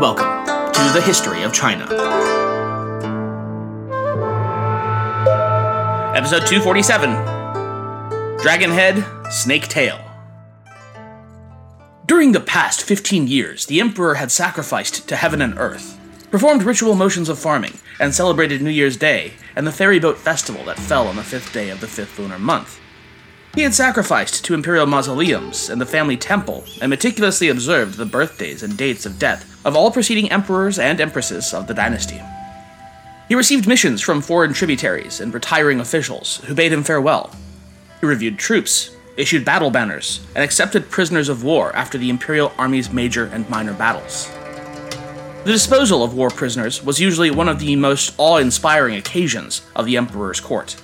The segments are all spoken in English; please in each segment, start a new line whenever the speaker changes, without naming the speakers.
welcome to the History of China. Episode 247 Dragon Head, Snake Tail. During the past 15 years, the Emperor had sacrificed to heaven and earth, performed ritual motions of farming, and celebrated New Year's Day and the ferry boat festival that fell on the fifth day of the fifth lunar month. He had sacrificed to imperial mausoleums and the family temple and meticulously observed the birthdays and dates of death of all preceding emperors and empresses of the dynasty. He received missions from foreign tributaries and retiring officials who bade him farewell. He reviewed troops, issued battle banners, and accepted prisoners of war after the imperial army's major and minor battles. The disposal of war prisoners was usually one of the most awe inspiring occasions of the emperor's court.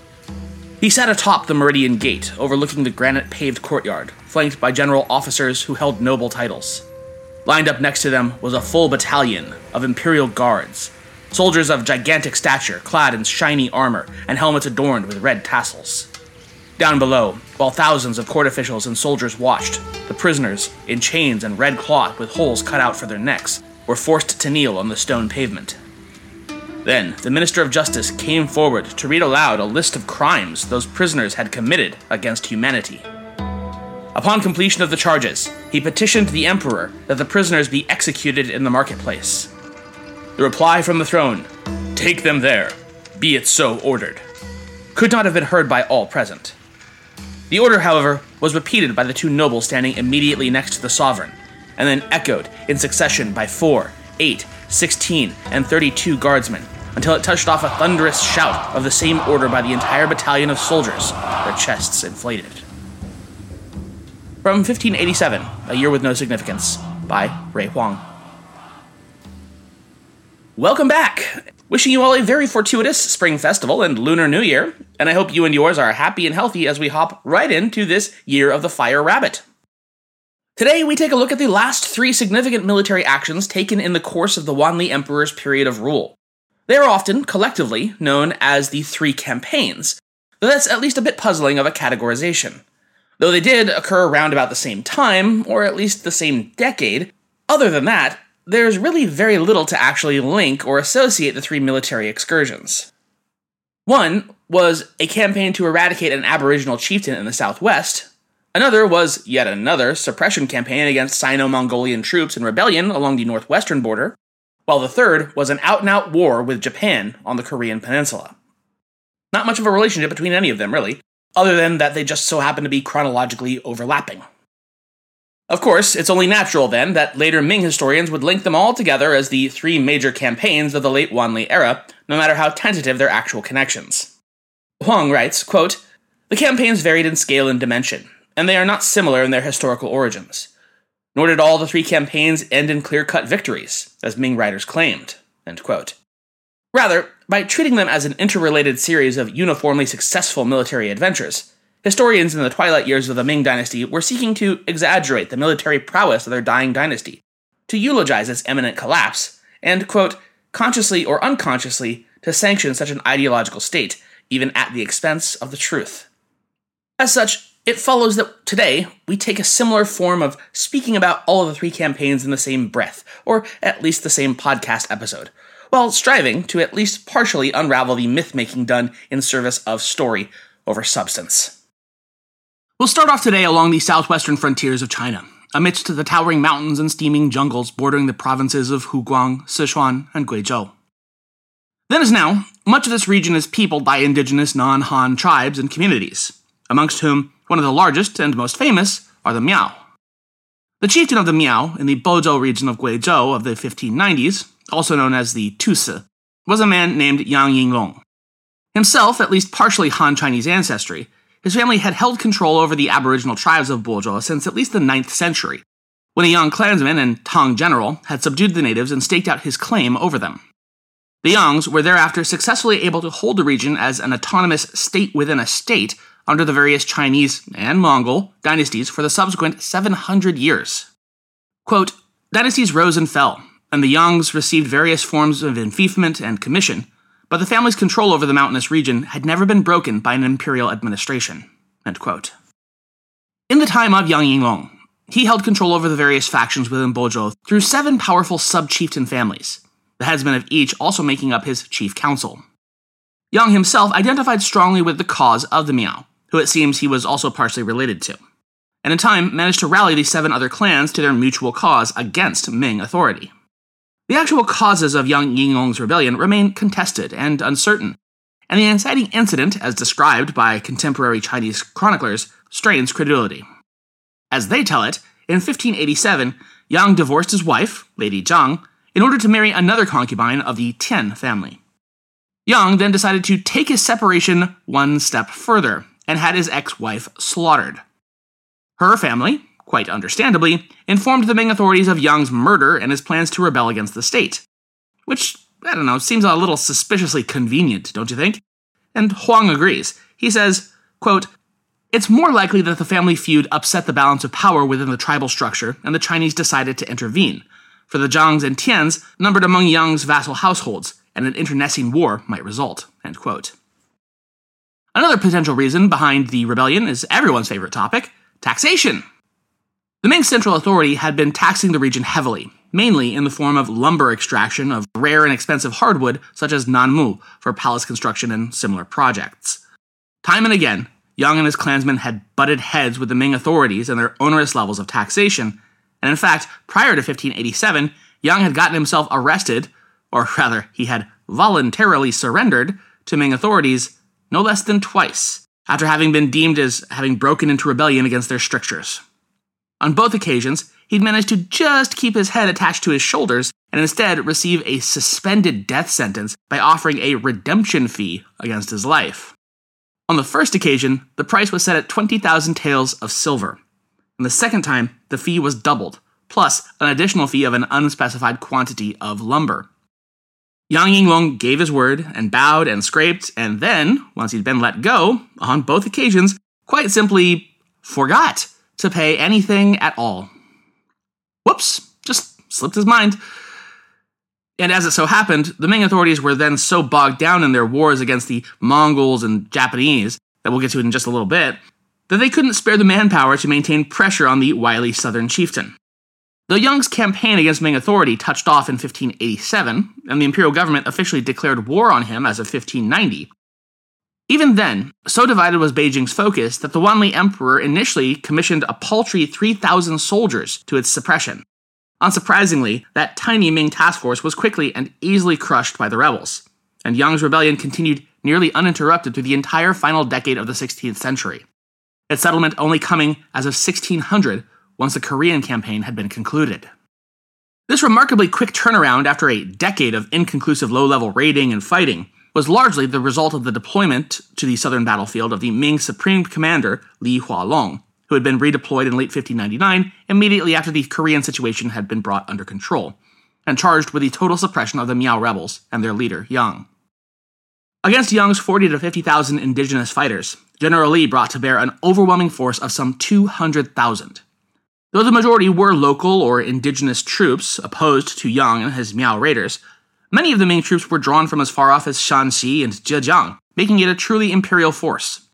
He sat atop the Meridian Gate, overlooking the granite paved courtyard, flanked by general officers who held noble titles. Lined up next to them was a full battalion of Imperial Guards, soldiers of gigantic stature, clad in shiny armor and helmets adorned with red tassels. Down below, while thousands of court officials and soldiers watched, the prisoners, in chains and red cloth with holes cut out for their necks, were forced to kneel on the stone pavement. Then, the Minister of Justice came forward to read aloud a list of crimes those prisoners had committed against humanity. Upon completion of the charges, he petitioned the Emperor that the prisoners be executed in the marketplace. The reply from the throne, Take them there, be it so ordered, could not have been heard by all present. The order, however, was repeated by the two nobles standing immediately next to the sovereign, and then echoed in succession by four, eight, sixteen, and 32 guardsmen, until it touched off a thunderous shout of the same order by the entire battalion of soldiers, their chests inflated. From 1587, A Year with No Significance, by Ray Huang. Welcome back! Wishing you all a very fortuitous spring festival and Lunar New Year, and I hope you and yours are happy and healthy as we hop right into this Year of the Fire Rabbit. Today, we take a look at the last three significant military actions taken in the course of the Wanli Emperor's period of rule. They are often, collectively, known as the Three Campaigns, though that's at least a bit puzzling of a categorization. Though they did occur around about the same time, or at least the same decade, other than that, there's really very little to actually link or associate the three military excursions. One was a campaign to eradicate an Aboriginal chieftain in the southwest. Another was yet another suppression campaign against Sino Mongolian troops in rebellion along the northwestern border while the third was an out and out war with Japan on the Korean Peninsula. Not much of a relationship between any of them, really, other than that they just so happen to be chronologically overlapping. Of course, it's only natural then that later Ming historians would link them all together as the three major campaigns of the late Wanli era, no matter how tentative their actual connections. Huang writes, quote, The campaigns varied in scale and dimension, and they are not similar in their historical origins nor did all the three campaigns end in clear cut victories, as Ming writers claimed. Rather, by treating them as an interrelated series of uniformly successful military adventures, historians in the twilight years of the Ming dynasty were seeking to exaggerate the military prowess of their dying dynasty, to eulogize its imminent collapse, and, quote, consciously or unconsciously, to sanction such an ideological state, even at the expense of the truth. As such, it follows that today we take a similar form of speaking about all of the three campaigns in the same breath, or at least the same podcast episode, while striving to at least partially unravel the myth making done in service of story over substance. We'll start off today along the southwestern frontiers of China, amidst the towering mountains and steaming jungles bordering the provinces of Huguang, Sichuan, and Guizhou. Then, as now, much of this region is peopled by indigenous non Han tribes and communities, amongst whom one of the largest and most famous are the Miao. The chieftain of the Miao in the Bozhou region of Guizhou of the 1590s, also known as the Tusi, was a man named Yang Yinglong. Himself at least partially Han Chinese ancestry, his family had held control over the aboriginal tribes of Bozhou since at least the 9th century, when a Yang clansman and Tang general had subdued the natives and staked out his claim over them. The Yangs were thereafter successfully able to hold the region as an autonomous state within a state under the various Chinese and Mongol dynasties for the subsequent 700 years. Quote, Dynasties rose and fell, and the Yangs received various forms of enfeoffment and commission, but the family's control over the mountainous region had never been broken by an imperial administration. In the time of Yang Yinglong, he held control over the various factions within Bozhou through seven powerful sub chieftain families, the headsmen of each also making up his chief council. Yang himself identified strongly with the cause of the Miao, who it seems he was also partially related to, and in time managed to rally the seven other clans to their mutual cause against Ming authority. The actual causes of Yang Yinglong's rebellion remain contested and uncertain, and the inciting incident, as described by contemporary Chinese chroniclers, strains credulity. As they tell it, in 1587, Yang divorced his wife, Lady Zhang, in order to marry another concubine of the Tian family. Yang then decided to take his separation one step further and had his ex wife slaughtered. Her family, quite understandably, informed the Ming authorities of Yang's murder and his plans to rebel against the state. Which, I don't know, seems a little suspiciously convenient, don't you think? And Huang agrees. He says, quote, It's more likely that the family feud upset the balance of power within the tribal structure, and the Chinese decided to intervene. For the Zhangs and Tians numbered among Yang's vassal households, and an internecine war might result. End quote. Another potential reason behind the rebellion is everyone's favorite topic taxation. The Ming Central Authority had been taxing the region heavily, mainly in the form of lumber extraction of rare and expensive hardwood such as nanmu for palace construction and similar projects. Time and again, Yang and his clansmen had butted heads with the Ming authorities and their onerous levels of taxation, and in fact, prior to 1587, Yang had gotten himself arrested, or rather, he had voluntarily surrendered to Ming authorities no less than twice, after having been deemed as having broken into rebellion against their strictures. On both occasions, he'd managed to just keep his head attached to his shoulders and instead receive a suspended death sentence by offering a redemption fee against his life. On the first occasion, the price was set at 20,000 taels of silver. And the second time, the fee was doubled, plus an additional fee of an unspecified quantity of lumber. Yang Yinglong gave his word and bowed and scraped, and then, once he'd been let go, on both occasions, quite simply forgot to pay anything at all. Whoops, just slipped his mind. And as it so happened, the Ming authorities were then so bogged down in their wars against the Mongols and Japanese, that we'll get to in just a little bit, that they couldn't spare the manpower to maintain pressure on the wily southern chieftain. Though Yang's campaign against Ming authority touched off in 1587, and the imperial government officially declared war on him as of 1590, even then, so divided was Beijing's focus that the Wanli Emperor initially commissioned a paltry 3,000 soldiers to its suppression. Unsurprisingly, that tiny Ming task force was quickly and easily crushed by the rebels, and Yang's rebellion continued nearly uninterrupted through the entire final decade of the 16th century its settlement only coming as of 1600 once the Korean campaign had been concluded. This remarkably quick turnaround after a decade of inconclusive low level raiding and fighting was largely the result of the deployment to the southern battlefield of the Ming Supreme Commander Li Hualong, who had been redeployed in late 1599 immediately after the Korean situation had been brought under control, and charged with the total suppression of the Miao rebels and their leader, Yang. Against Yang's 40 to 50,000 indigenous fighters, General Li brought to bear an overwhelming force of some 200,000. Though the majority were local or indigenous troops opposed to Yang and his Miao raiders, many of the Ming troops were drawn from as far off as Shanxi and Zhejiang, making it a truly imperial force.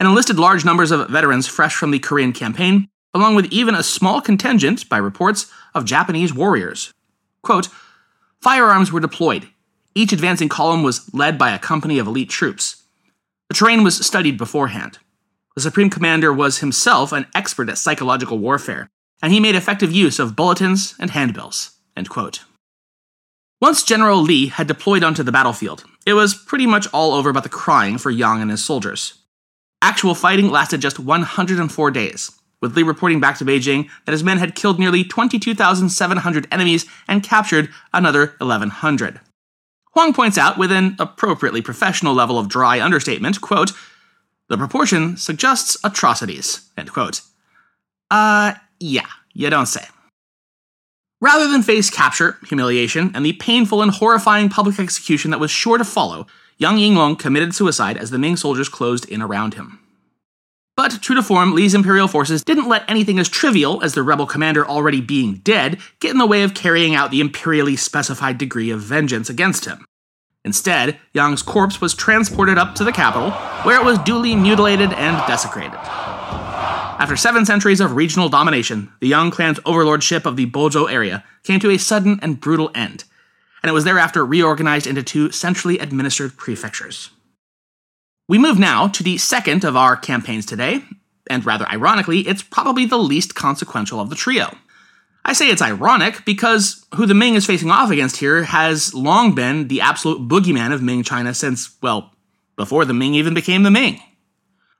And enlisted large numbers of veterans fresh from the Korean campaign, along with even a small contingent, by reports, of Japanese warriors. Quote, Firearms were deployed, each advancing column was led by a company of elite troops. The terrain was studied beforehand. The Supreme Commander was himself an expert at psychological warfare, and he made effective use of bulletins and handbills. Once General Li had deployed onto the battlefield, it was pretty much all over but the crying for Yang and his soldiers. Actual fighting lasted just 104 days, with Li reporting back to Beijing that his men had killed nearly 22,700 enemies and captured another 1,100. Huang points out, with an appropriately professional level of dry understatement, quote, the proportion suggests atrocities, end quote. Uh, yeah, you don't say. Rather than face capture, humiliation, and the painful and horrifying public execution that was sure to follow, Yang Yinglong committed suicide as the Ming soldiers closed in around him. But true to form, Li's imperial forces didn't let anything as trivial as the rebel commander already being dead get in the way of carrying out the imperially specified degree of vengeance against him. Instead, Yang's corpse was transported up to the capital, where it was duly mutilated and desecrated. After seven centuries of regional domination, the Yang clan's overlordship of the Bozhou area came to a sudden and brutal end, and it was thereafter reorganized into two centrally administered prefectures. We move now to the second of our campaigns today, and rather ironically, it's probably the least consequential of the trio. I say it's ironic because who the Ming is facing off against here has long been the absolute boogeyman of Ming China since, well, before the Ming even became the Ming.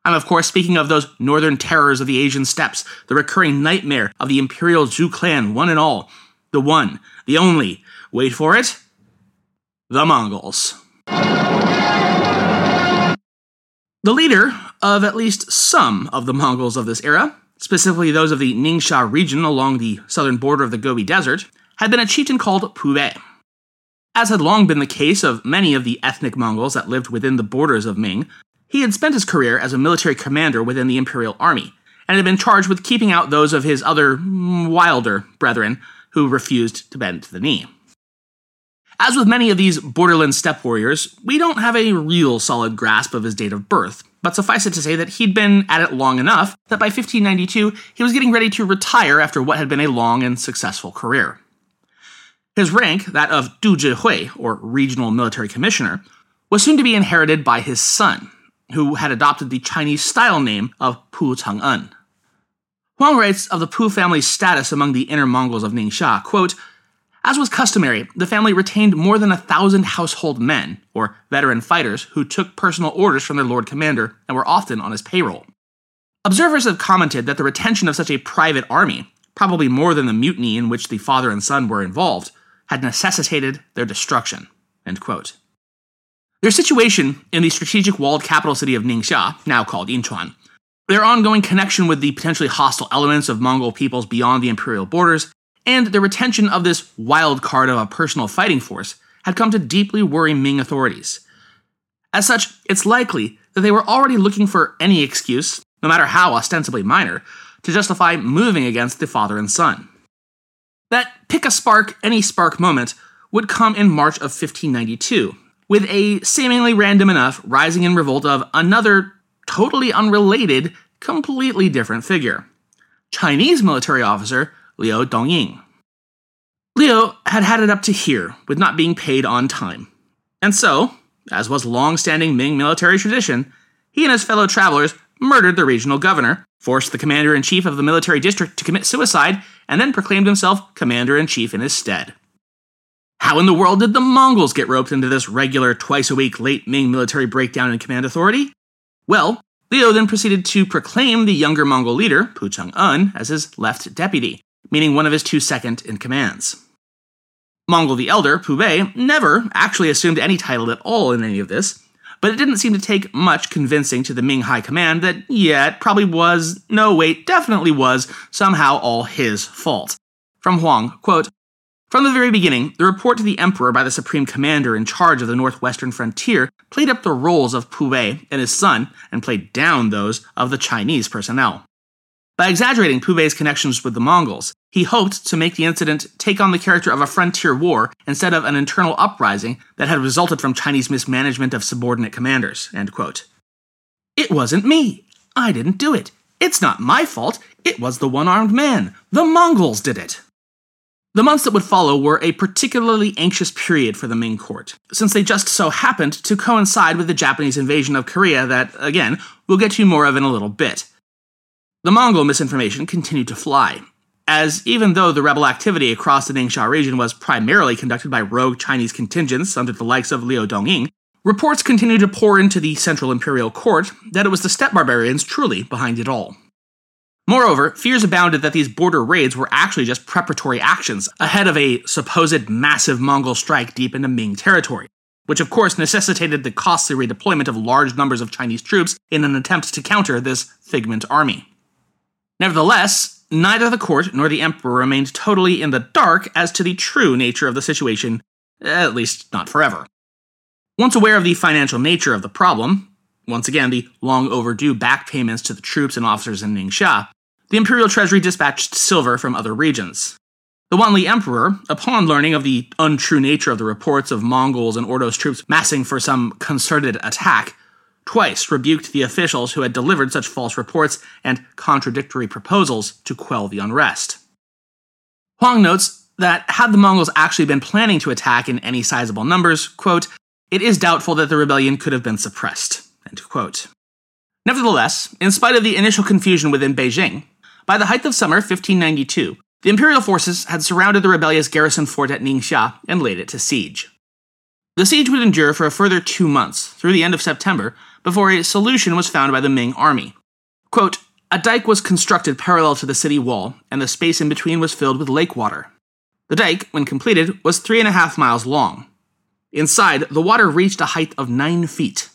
I'm, of course, speaking of those northern terrors of the Asian steppes, the recurring nightmare of the imperial Zhu clan, one and all. The one, the only, wait for it, the Mongols. The leader of at least some of the Mongols of this era specifically those of the Ningxia region along the southern border of the Gobi Desert, had been a chieftain called Pu Bei As had long been the case of many of the ethnic Mongols that lived within the borders of Ming, he had spent his career as a military commander within the imperial army, and had been charged with keeping out those of his other mm, wilder brethren who refused to bend to the knee. As with many of these borderland steppe warriors, we don't have a real solid grasp of his date of birth, but suffice it to say that he'd been at it long enough that by 1592 he was getting ready to retire after what had been a long and successful career. His rank, that of Du Hui, or Regional Military Commissioner, was soon to be inherited by his son, who had adopted the Chinese style name of Pu Chang'en. Huang writes of the Pu family's status among the inner Mongols of Ningxia, quote, as was customary, the family retained more than a thousand household men, or veteran fighters, who took personal orders from their lord commander and were often on his payroll. Observers have commented that the retention of such a private army, probably more than the mutiny in which the father and son were involved, had necessitated their destruction. Their situation in the strategic walled capital city of Ningxia, now called Yinchuan, their ongoing connection with the potentially hostile elements of Mongol peoples beyond the imperial borders, and the retention of this wild card of a personal fighting force had come to deeply worry Ming authorities. As such, it's likely that they were already looking for any excuse, no matter how ostensibly minor, to justify moving against the father and son. That pick a spark, any spark moment would come in March of 1592, with a seemingly random enough rising in revolt of another totally unrelated, completely different figure. Chinese military officer Liu Dongying. Liu had had it up to here with not being paid on time. And so, as was long-standing Ming military tradition, he and his fellow travelers murdered the regional governor, forced the commander in chief of the military district to commit suicide, and then proclaimed himself commander in chief in his stead. How in the world did the Mongols get roped into this regular twice a week late Ming military breakdown in command authority? Well, Liu then proceeded to proclaim the younger Mongol leader, Pu Chang'en, as his left deputy, meaning one of his two second in commands. Mongol the Elder, Pu Bei, never actually assumed any title at all in any of this, but it didn't seem to take much convincing to the Ming High Command that, yeah, it probably was, no wait, definitely was, somehow all his fault. From Huang, quote, from the very beginning, the report to the Emperor by the Supreme Commander in charge of the northwestern frontier played up the roles of Pu Bei and his son and played down those of the Chinese personnel. By exaggerating Pu Bei's connections with the Mongols, he hoped to make the incident take on the character of a frontier war instead of an internal uprising that had resulted from Chinese mismanagement of subordinate commanders. It wasn't me. I didn't do it. It's not my fault. It was the one armed man. The Mongols did it. The months that would follow were a particularly anxious period for the Ming court, since they just so happened to coincide with the Japanese invasion of Korea that, again, we'll get to more of in a little bit. The Mongol misinformation continued to fly, as even though the rebel activity across the Ningxia region was primarily conducted by rogue Chinese contingents under the likes of Liu Dongying, reports continued to pour into the Central Imperial Court that it was the steppe barbarians truly behind it all. Moreover, fears abounded that these border raids were actually just preparatory actions ahead of a supposed massive Mongol strike deep into Ming territory, which of course necessitated the costly redeployment of large numbers of Chinese troops in an attempt to counter this figment army. Nevertheless, neither the court nor the emperor remained totally in the dark as to the true nature of the situation, at least not forever. Once aware of the financial nature of the problem, once again the long overdue back payments to the troops and officers in Ningxia, the imperial treasury dispatched silver from other regions. The Wanli emperor, upon learning of the untrue nature of the reports of Mongols and Ordos troops massing for some concerted attack, twice rebuked the officials who had delivered such false reports and contradictory proposals to quell the unrest. Huang notes that had the Mongols actually been planning to attack in any sizable numbers, quote, it is doubtful that the rebellion could have been suppressed. Nevertheless, in spite of the initial confusion within Beijing, by the height of summer 1592, the imperial forces had surrounded the rebellious garrison fort at Ningxia and laid it to siege. The siege would endure for a further two months, through the end of September, before a solution was found by the Ming army. Quote, a dike was constructed parallel to the city wall, and the space in between was filled with lake water. The dike, when completed, was three and a half miles long. Inside, the water reached a height of nine feet.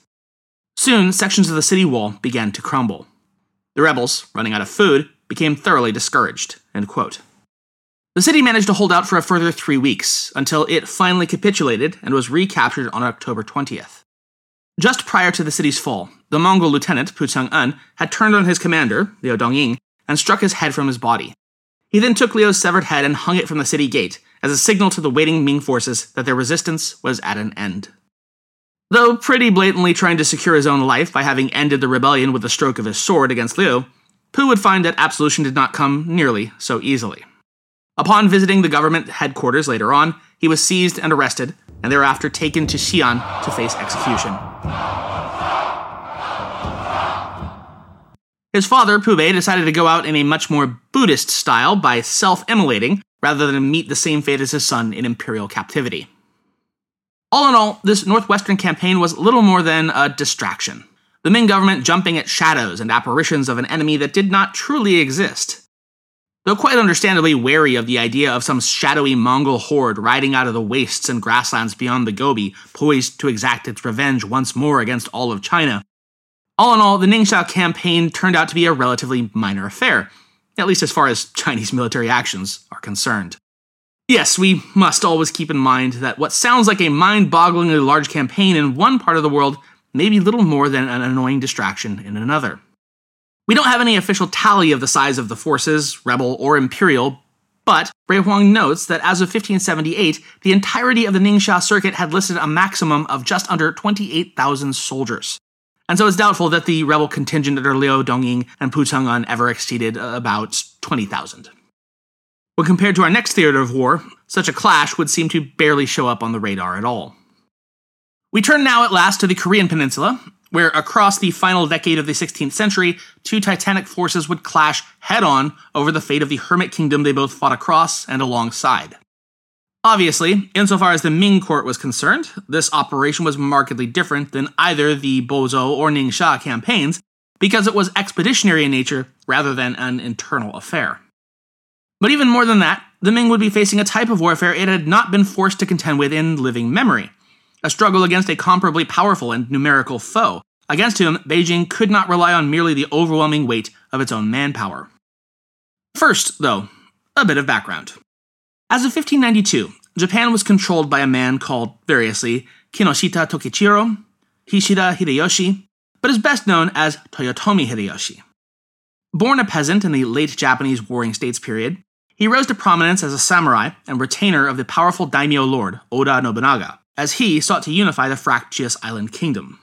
Soon, sections of the city wall began to crumble. The rebels, running out of food, became thoroughly discouraged. The city managed to hold out for a further three weeks, until it finally capitulated and was recaptured on October 20th. Just prior to the city's fall, the Mongol lieutenant Pu Chang'an had turned on his commander, Liu Dongying, and struck his head from his body. He then took Liu's severed head and hung it from the city gate as a signal to the waiting Ming forces that their resistance was at an end. Though pretty blatantly trying to secure his own life by having ended the rebellion with a stroke of his sword against Liu, Pu would find that absolution did not come nearly so easily. Upon visiting the government headquarters later on, he was seized and arrested, and thereafter taken to Xi'an to face execution. His father, Pu Bei, decided to go out in a much more Buddhist style by self immolating rather than meet the same fate as his son in imperial captivity. All in all, this Northwestern campaign was little more than a distraction. The Ming government jumping at shadows and apparitions of an enemy that did not truly exist. Though quite understandably wary of the idea of some shadowy Mongol horde riding out of the wastes and grasslands beyond the Gobi, poised to exact its revenge once more against all of China. All in all, the Ningxia campaign turned out to be a relatively minor affair, at least as far as Chinese military actions are concerned. Yes, we must always keep in mind that what sounds like a mind bogglingly large campaign in one part of the world may be little more than an annoying distraction in another. We don't have any official tally of the size of the forces, rebel or imperial, but Ray Huang notes that as of 1578, the entirety of the Ningxia circuit had listed a maximum of just under 28,000 soldiers. And so it's doubtful that the rebel contingent under Liu Dongying and Pu Chang'an ever exceeded uh, about 20,000. When compared to our next theater of war, such a clash would seem to barely show up on the radar at all. We turn now at last to the Korean Peninsula, where across the final decade of the 16th century, two titanic forces would clash head on over the fate of the Hermit Kingdom they both fought across and alongside. Obviously, insofar as the Ming court was concerned, this operation was markedly different than either the Bozhou or Ningxia campaigns because it was expeditionary in nature rather than an internal affair. But even more than that, the Ming would be facing a type of warfare it had not been forced to contend with in living memory a struggle against a comparably powerful and numerical foe, against whom Beijing could not rely on merely the overwhelming weight of its own manpower. First, though, a bit of background. As of 1592, Japan was controlled by a man called, variously, Kinoshita Tokichiro, Hashiba Hideyoshi, but is best known as Toyotomi Hideyoshi. Born a peasant in the late Japanese Warring States period, he rose to prominence as a samurai and retainer of the powerful daimyo lord Oda Nobunaga, as he sought to unify the fractious island kingdom.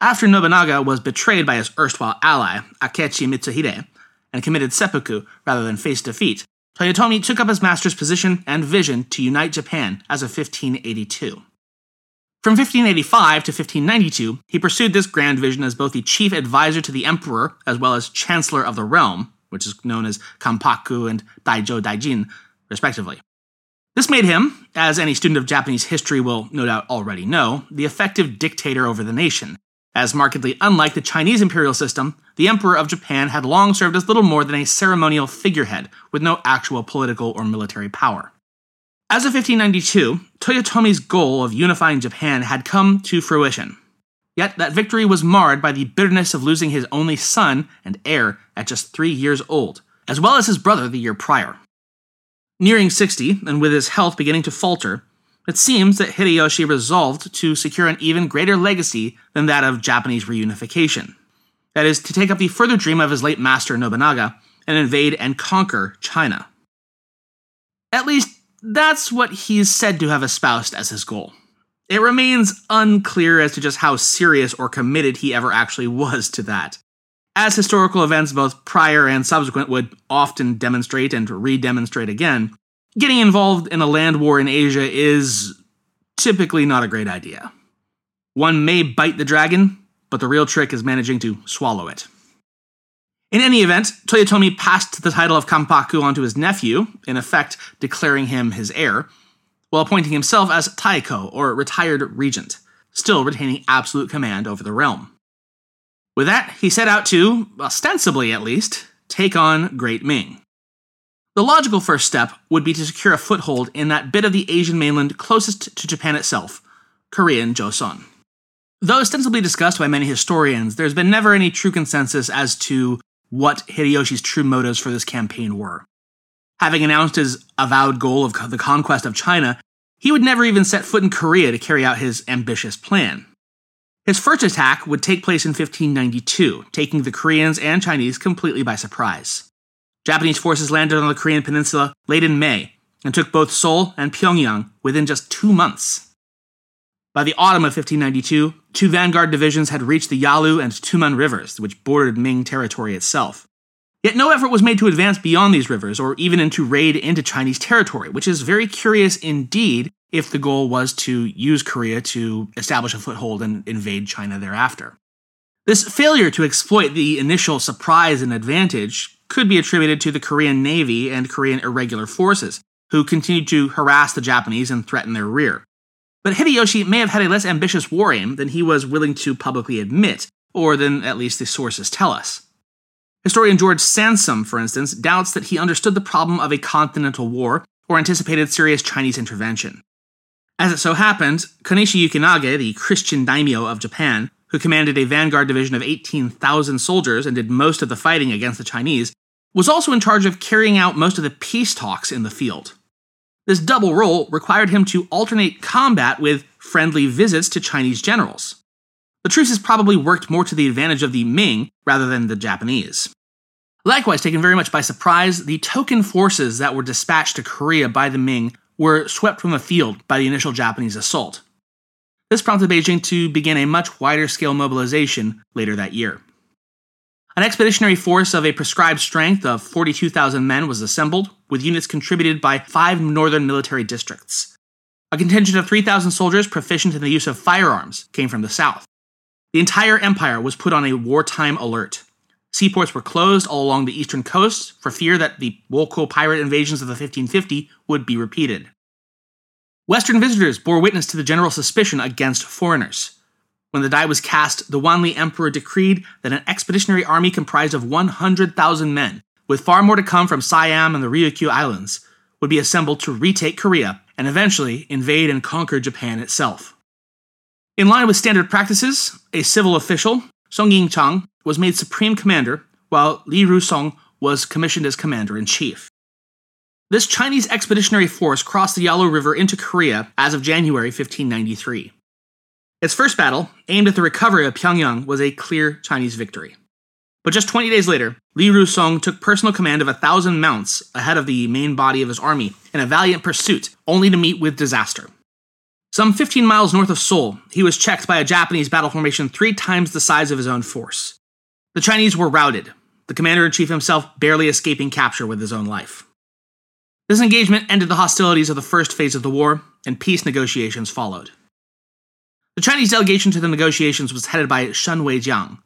After Nobunaga was betrayed by his erstwhile ally, Akechi Mitsuhide, and committed seppuku rather than face defeat, Toyotomi took up his master's position and vision to unite Japan as of 1582. From 1585 to 1592, he pursued this grand vision as both the chief advisor to the emperor as well as chancellor of the realm, which is known as Kampaku and Daijo Daijin, respectively. This made him, as any student of Japanese history will no doubt already know, the effective dictator over the nation. As markedly unlike the Chinese imperial system, the Emperor of Japan had long served as little more than a ceremonial figurehead with no actual political or military power. As of 1592, Toyotomi's goal of unifying Japan had come to fruition. Yet that victory was marred by the bitterness of losing his only son and heir at just three years old, as well as his brother the year prior. Nearing 60, and with his health beginning to falter, it seems that Hideyoshi resolved to secure an even greater legacy than that of Japanese reunification. That is, to take up the further dream of his late master Nobunaga and invade and conquer China. At least, that's what he's said to have espoused as his goal. it remains unclear as to just how serious or committed he ever actually was to that. As historical events, both prior and subsequent, would often demonstrate and redemonstrate again, getting involved in a land war in Asia is typically not a great idea. One may bite the dragon, but the real trick is managing to swallow it. In any event, Toyotomi passed the title of Kampaku onto his nephew, in effect declaring him his heir, while appointing himself as Taiko, or retired regent, still retaining absolute command over the realm. With that, he set out to, ostensibly at least, take on Great Ming. The logical first step would be to secure a foothold in that bit of the Asian mainland closest to Japan itself, Korean Joseon. Though ostensibly discussed by many historians, there's been never any true consensus as to what Hideyoshi's true motives for this campaign were. Having announced his avowed goal of the conquest of China, he would never even set foot in Korea to carry out his ambitious plan. His first attack would take place in 1592, taking the Koreans and Chinese completely by surprise. Japanese forces landed on the Korean peninsula late in May and took both Seoul and Pyongyang within just two months. By the autumn of 1592, two vanguard divisions had reached the Yalu and Tumen rivers, which bordered Ming territory itself. Yet no effort was made to advance beyond these rivers or even into raid into Chinese territory, which is very curious indeed if the goal was to use Korea to establish a foothold and invade China thereafter. This failure to exploit the initial surprise and advantage could be attributed to the Korean Navy and Korean irregular forces, who continued to harass the Japanese and threaten their rear. But Hideyoshi may have had a less ambitious war aim than he was willing to publicly admit, or than at least the sources tell us. Historian George Sansom, for instance, doubts that he understood the problem of a continental war or anticipated serious Chinese intervention. As it so happened, Konishi Yukinaga, the Christian daimyo of Japan, who commanded a vanguard division of 18,000 soldiers and did most of the fighting against the Chinese, was also in charge of carrying out most of the peace talks in the field. This double role required him to alternate combat with friendly visits to Chinese generals. The truces probably worked more to the advantage of the Ming rather than the Japanese. Likewise, taken very much by surprise, the token forces that were dispatched to Korea by the Ming were swept from the field by the initial Japanese assault. This prompted Beijing to begin a much wider scale mobilization later that year. An expeditionary force of a prescribed strength of 42,000 men was assembled, with units contributed by five northern military districts. A contingent of 3,000 soldiers proficient in the use of firearms came from the south. The entire empire was put on a wartime alert. Seaports were closed all along the eastern coast for fear that the Wokou pirate invasions of the 1550 would be repeated. Western visitors bore witness to the general suspicion against foreigners. When the die was cast, the Wanli Emperor decreed that an expeditionary army comprised of 100,000 men, with far more to come from Siam and the Ryukyu Islands, would be assembled to retake Korea and eventually invade and conquer Japan itself. In line with standard practices, a civil official, Song Ying-chang, was made supreme commander, while Li Rusong was commissioned as commander in chief. This Chinese expeditionary force crossed the Yalu River into Korea as of January 1593. Its first battle, aimed at the recovery of Pyongyang, was a clear Chinese victory. But just 20 days later, Li Rusong took personal command of a thousand mounts ahead of the main body of his army in a valiant pursuit, only to meet with disaster. Some 15 miles north of Seoul, he was checked by a Japanese battle formation three times the size of his own force. The Chinese were routed, the commander in chief himself barely escaping capture with his own life. This engagement ended the hostilities of the first phase of the war, and peace negotiations followed. The Chinese delegation to the negotiations was headed by Shen Weijing.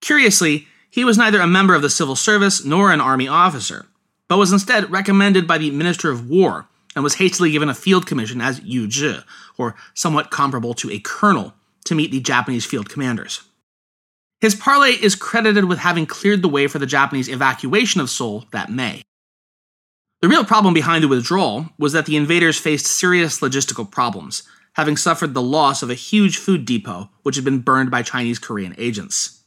Curiously, he was neither a member of the civil service nor an army officer, but was instead recommended by the Minister of War and was hastily given a field commission as Yu Zhi, or somewhat comparable to a colonel, to meet the Japanese field commanders. His parley is credited with having cleared the way for the Japanese evacuation of Seoul that May. The real problem behind the withdrawal was that the invaders faced serious logistical problems, having suffered the loss of a huge food depot which had been burned by Chinese Korean agents.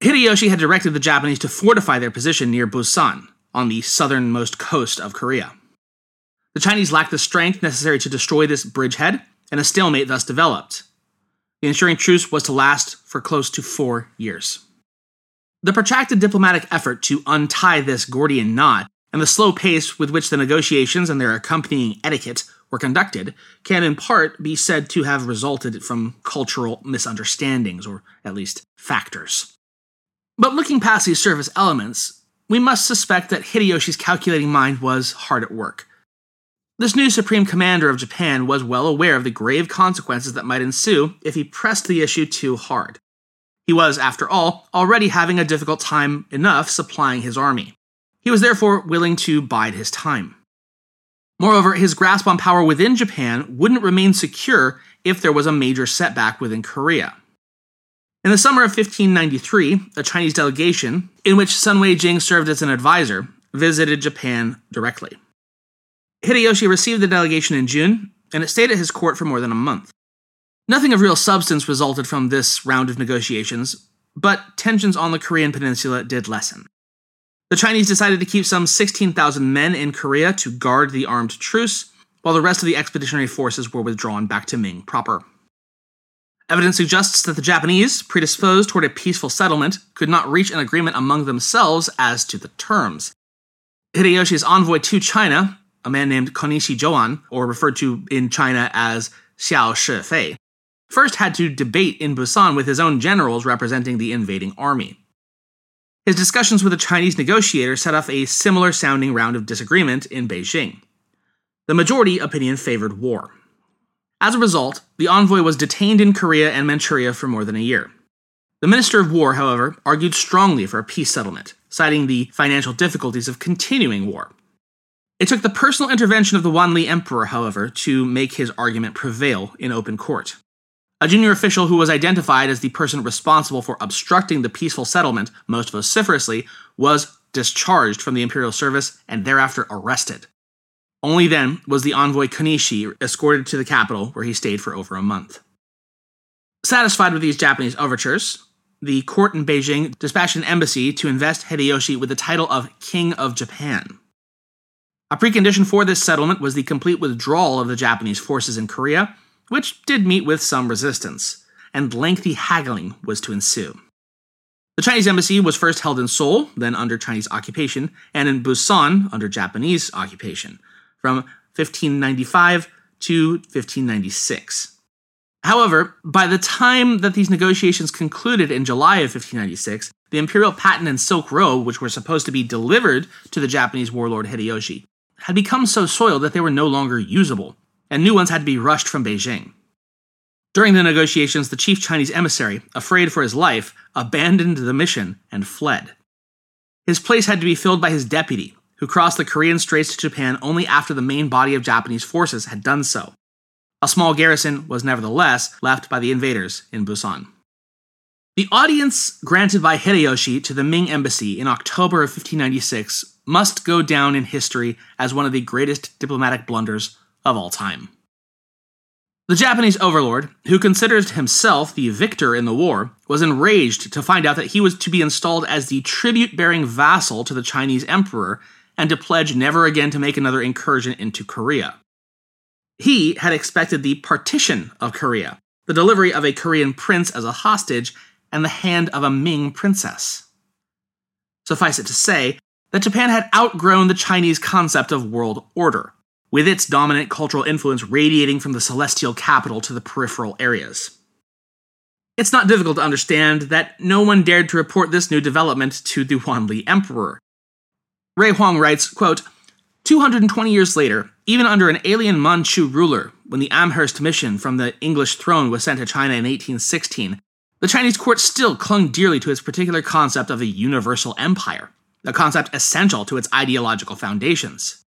Hideyoshi had directed the Japanese to fortify their position near Busan, on the southernmost coast of Korea. The Chinese lacked the strength necessary to destroy this bridgehead, and a stalemate thus developed. The ensuing truce was to last for close to four years. The protracted diplomatic effort to untie this Gordian knot, and the slow pace with which the negotiations and their accompanying etiquette were conducted can in part be said to have resulted from cultural misunderstandings, or at least factors. But looking past these surface elements, we must suspect that Hideyoshi's calculating mind was hard at work. This new supreme commander of Japan was well aware of the grave consequences that might ensue if he pressed the issue too hard. He was, after all, already having a difficult time enough supplying his army. He was therefore willing to bide his time. Moreover, his grasp on power within Japan wouldn't remain secure if there was a major setback within Korea. In the summer of 1593, a Chinese delegation, in which Shen Weijing served as an advisor, visited Japan directly. Hideyoshi received the delegation in June, and it stayed at his court for more than a month. Nothing of real substance resulted from this round of negotiations, but tensions on the Korean peninsula did lessen. The Chinese decided to keep some 16,000 men in Korea to guard the armed truce, while the rest of the expeditionary forces were withdrawn back to Ming proper. Evidence suggests that the Japanese, predisposed toward a peaceful settlement, could not reach an agreement among themselves as to the terms. Hideyoshi's envoy to China, a man named Konishi Joan, or referred to in China as Xiao Xifei, first had to debate in Busan with his own generals representing the invading army. His discussions with a Chinese negotiator set off a similar sounding round of disagreement in Beijing. The majority opinion favored war. As a result, the envoy was detained in Korea and Manchuria for more than a year. The Minister of War, however, argued strongly for a peace settlement, citing the financial difficulties of continuing war. It took the personal intervention of the Wanli Emperor, however, to make his argument prevail in open court. A junior official who was identified as the person responsible for obstructing the peaceful settlement most vociferously was discharged from the imperial service and thereafter arrested. Only then was the envoy Konishi escorted to the capital, where he stayed for over a month. Satisfied with these Japanese overtures, the court in Beijing dispatched an embassy to invest Hideyoshi with the title of King of Japan. A precondition for this settlement was the complete withdrawal of the Japanese forces in Korea which did meet with some resistance, and lengthy haggling was to ensue. The Chinese embassy was first held in Seoul, then under Chinese occupation, and in Busan under Japanese occupation, from 1595 to 1596. However, by the time that these negotiations concluded in July of 1596, the imperial patent and silk robe, which were supposed to be delivered to the Japanese warlord Hideyoshi, had become so soiled that they were no longer usable, and new ones had to be rushed from Beijing. During the negotiations, the chief Chinese emissary, afraid for his life, abandoned the mission and fled. His place had to be filled by his deputy, who crossed the Korean Straits to Japan only after the main body of Japanese forces had done so. A small garrison was nevertheless left by the invaders in Busan. The audience granted by Hideyoshi to the Ming embassy in October of 1596 must go down in history as one of the greatest diplomatic blunders of all time. The Japanese overlord, who considers himself the victor in the war, was enraged to find out that he was to be installed as the tribute bearing vassal to the Chinese emperor and to pledge never again to make another incursion into Korea. He had expected the partition of Korea, the delivery of a Korean prince as a hostage, and the hand of a Ming princess. Suffice it to say that Japan had outgrown the Chinese concept of world order with its dominant cultural influence radiating from the celestial capital to the peripheral areas. It's not difficult to understand that no one dared to report this new development to the Wanli Emperor. Ray Huang writes, quote, 220 years later, even under an alien Manchu ruler, when the Amherst mission from the English throne was sent to China in 1816, the Chinese court still clung dearly to its particular concept of a universal empire, a concept essential to its ideological foundations.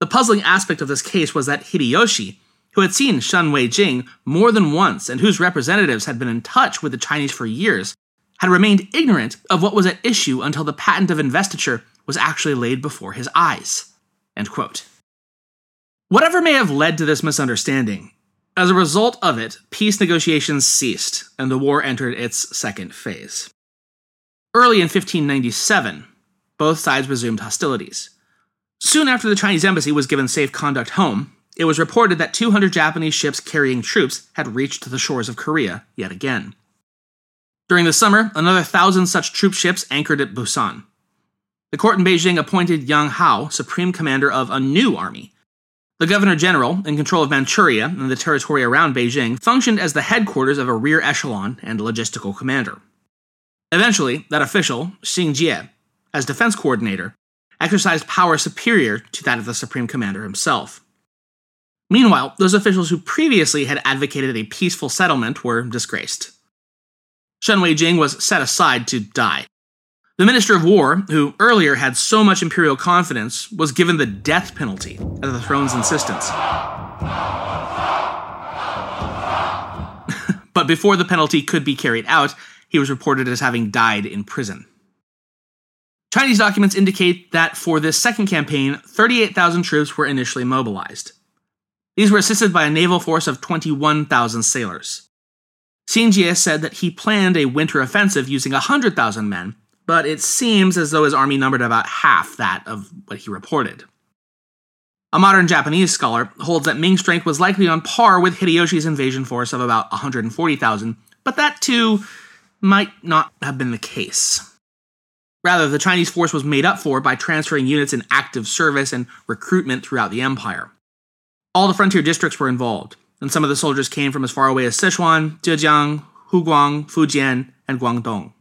The puzzling aspect of this case was that Hideyoshi, who had seen Shen Weijing more than once and whose representatives had been in touch with the Chinese for years, had remained ignorant of what was at issue until the patent of investiture was actually laid before his eyes. Whatever may have led to this misunderstanding, as a result of it, peace negotiations ceased and the war entered its second phase. Early in 1597, both sides resumed hostilities. Soon after the Chinese embassy was given safe conduct home, it was reported that 200 Japanese ships carrying troops had reached the shores of Korea yet again. During the summer, another thousand such troop ships anchored at Busan. The court in Beijing appointed Yang Hao supreme commander of a new army. The Governor General, in control of Manchuria and the territory around Beijing, functioned as the headquarters of a rear echelon and logistical commander. Eventually, that official, Xing Jie, as defense coordinator, exercised power superior to that of the supreme commander himself. Meanwhile, those officials who previously had advocated a peaceful settlement were disgraced. Shen Weijing was set aside to die. The Minister of War, who earlier had so much imperial confidence, was given the death penalty at the throne's insistence. but before the penalty could be carried out, he was reported as having died in prison. Chinese documents indicate that for this second campaign, 38,000 troops were initially mobilized. These were assisted by a naval force of 21,000 sailors. Xing Jie said that he planned a winter offensive using 100,000 men, but it seems as though his army numbered about half that of what he reported. A modern Japanese scholar holds that Ming's strength was likely on par with Hideyoshi's invasion force of about 140,000, but that too might not have been the case. Rather, the Chinese force was made up for by transferring units in active service and recruitment throughout the empire. All the frontier districts were involved, and some of the soldiers came from as far away as Sichuan, Zhejiang, Huguang, Fujian, and Guangdong.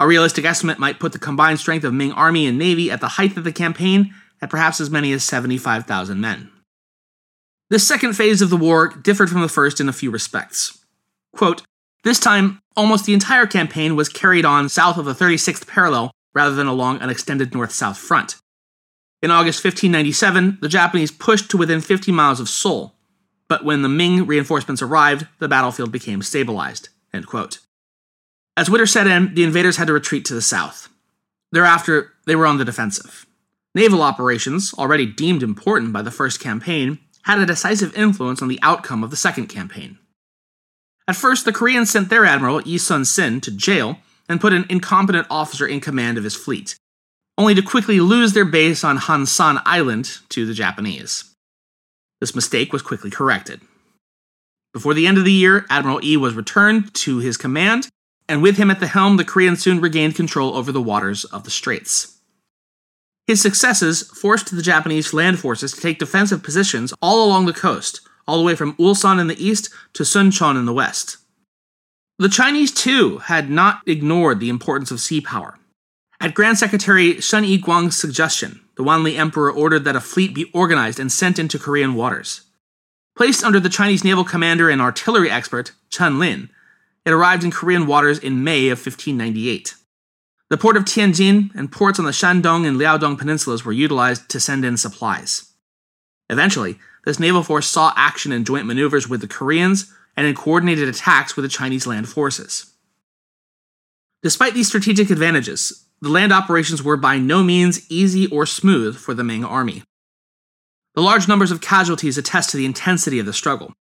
A realistic estimate might put the combined strength of Ming army and navy at the height of the campaign at perhaps as many as 75,000 men. This second phase of the war differed from the first in a few respects. Quote, this time, almost the entire campaign was carried on south of the 36th parallel rather than along an extended north south front. In August 1597, the Japanese pushed to within 50 miles of Seoul, but when the Ming reinforcements arrived, the battlefield became stabilized. As winter set in, the invaders had to retreat to the south. Thereafter, they were on the defensive. Naval operations, already deemed important by the first campaign, had a decisive influence on the outcome of the second campaign. At first, the Koreans sent their admiral, Yi Sun Sin, to jail and put an incompetent officer in command of his fleet, only to quickly lose their base on Hansan Island to the Japanese. This mistake was quickly corrected. Before the end of the year, Admiral Yi was returned to his command, and with him at the helm, the Koreans soon regained control over the waters of the straits. His successes forced the Japanese land forces to take defensive positions all along the coast, all the way from Ulsan in the east to Suncheon in the west. The Chinese, too, had not ignored the importance of sea power. At Grand Secretary Shen Yiguang's suggestion, the Wanli Emperor ordered that a fleet be organized and sent into Korean waters. Placed under the Chinese naval commander and artillery expert Chen Lin, it arrived in Korean waters in May of 1598. The port of Tianjin and ports on the Shandong and Liaodong peninsulas were utilized to send in supplies. Eventually, this naval force saw action in joint maneuvers with the Koreans and in coordinated attacks with the Chinese land forces. Despite these strategic advantages, the land operations were by no means easy or smooth for the Ming army. The large numbers of casualties attest to the intensity of the struggle.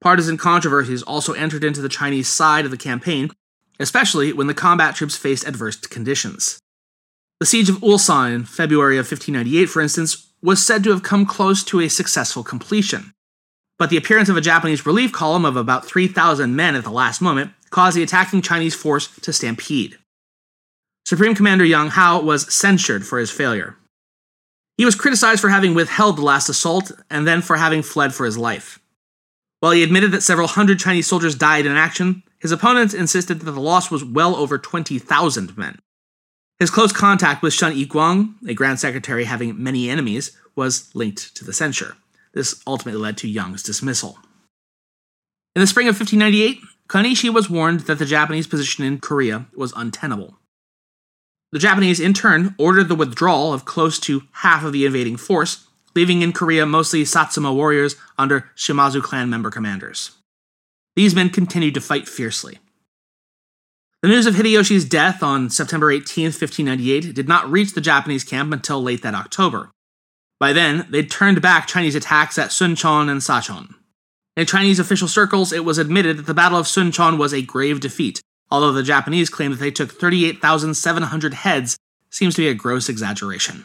Partisan controversies also entered into the Chinese side of the campaign, especially when the combat troops faced adverse conditions. The siege of Ulsan in February of 1598, for instance, was said to have come close to a successful completion. But the appearance of a Japanese relief column of about 3,000 men at the last moment caused the attacking Chinese force to stampede. Supreme Commander Yang Hao was censured for his failure. He was criticized for having withheld the last assault and then for having fled for his life. While he admitted that several hundred Chinese soldiers died in action, his opponents insisted that the loss was well over 20,000 men. His close contact with Shen Yiguang, a Grand Secretary having many enemies, was linked to the censure. This ultimately led to Yang's dismissal. In the spring of 1598, Konishi was warned that the Japanese position in Korea was untenable. The Japanese, in turn, ordered the withdrawal of close to half of the invading force, leaving in Korea mostly Satsuma warriors under Shimazu clan member commanders. These men continued to fight fiercely. The news of Hideyoshi's death on September 18, 1598, did not reach the Japanese camp until late that October. By then, they'd turned back Chinese attacks at Suncheon and Sachon. In Chinese official circles, it was admitted that the Battle of Suncheon was a grave defeat, although the Japanese claimed that they took 38,700 heads, seems to be a gross exaggeration.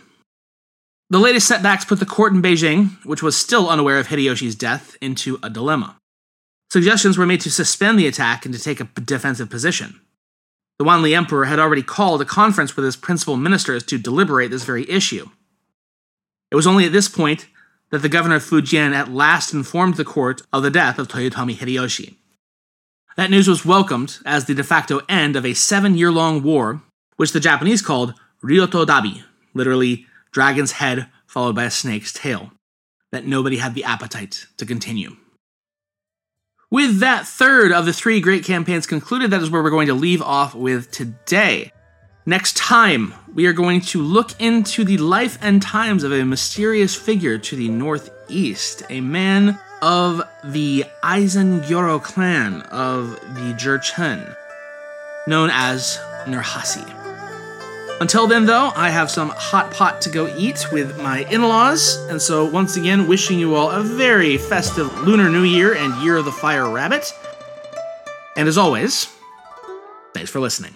The latest setbacks put the court in Beijing, which was still unaware of Hideyoshi's death, into a dilemma. Suggestions were made to suspend the attack and to take a defensive position. The Wanli Emperor had already called a conference with his principal ministers to deliberate this very issue. It was only at this point that the governor of Fujian at last informed the court of the death of Toyotomi Hideyoshi. That news was welcomed as the de facto end of a seven year long war, which the Japanese called Ryoto Dabi, literally dragon's head followed by a snake's tail, that nobody had the appetite to continue. With that third of the three great campaigns concluded, that is where we're going to leave off with today. Next time, we are going to look into the life and times of a mysterious figure to the northeast, a man of the Aisin Gioro clan of the Jurchen, known as Nurhaci. Until then, though, I have some hot pot to go eat with my in laws, and so once again, wishing you all a very festive Lunar New Year and Year of the Fire Rabbit. And as always, thanks for listening.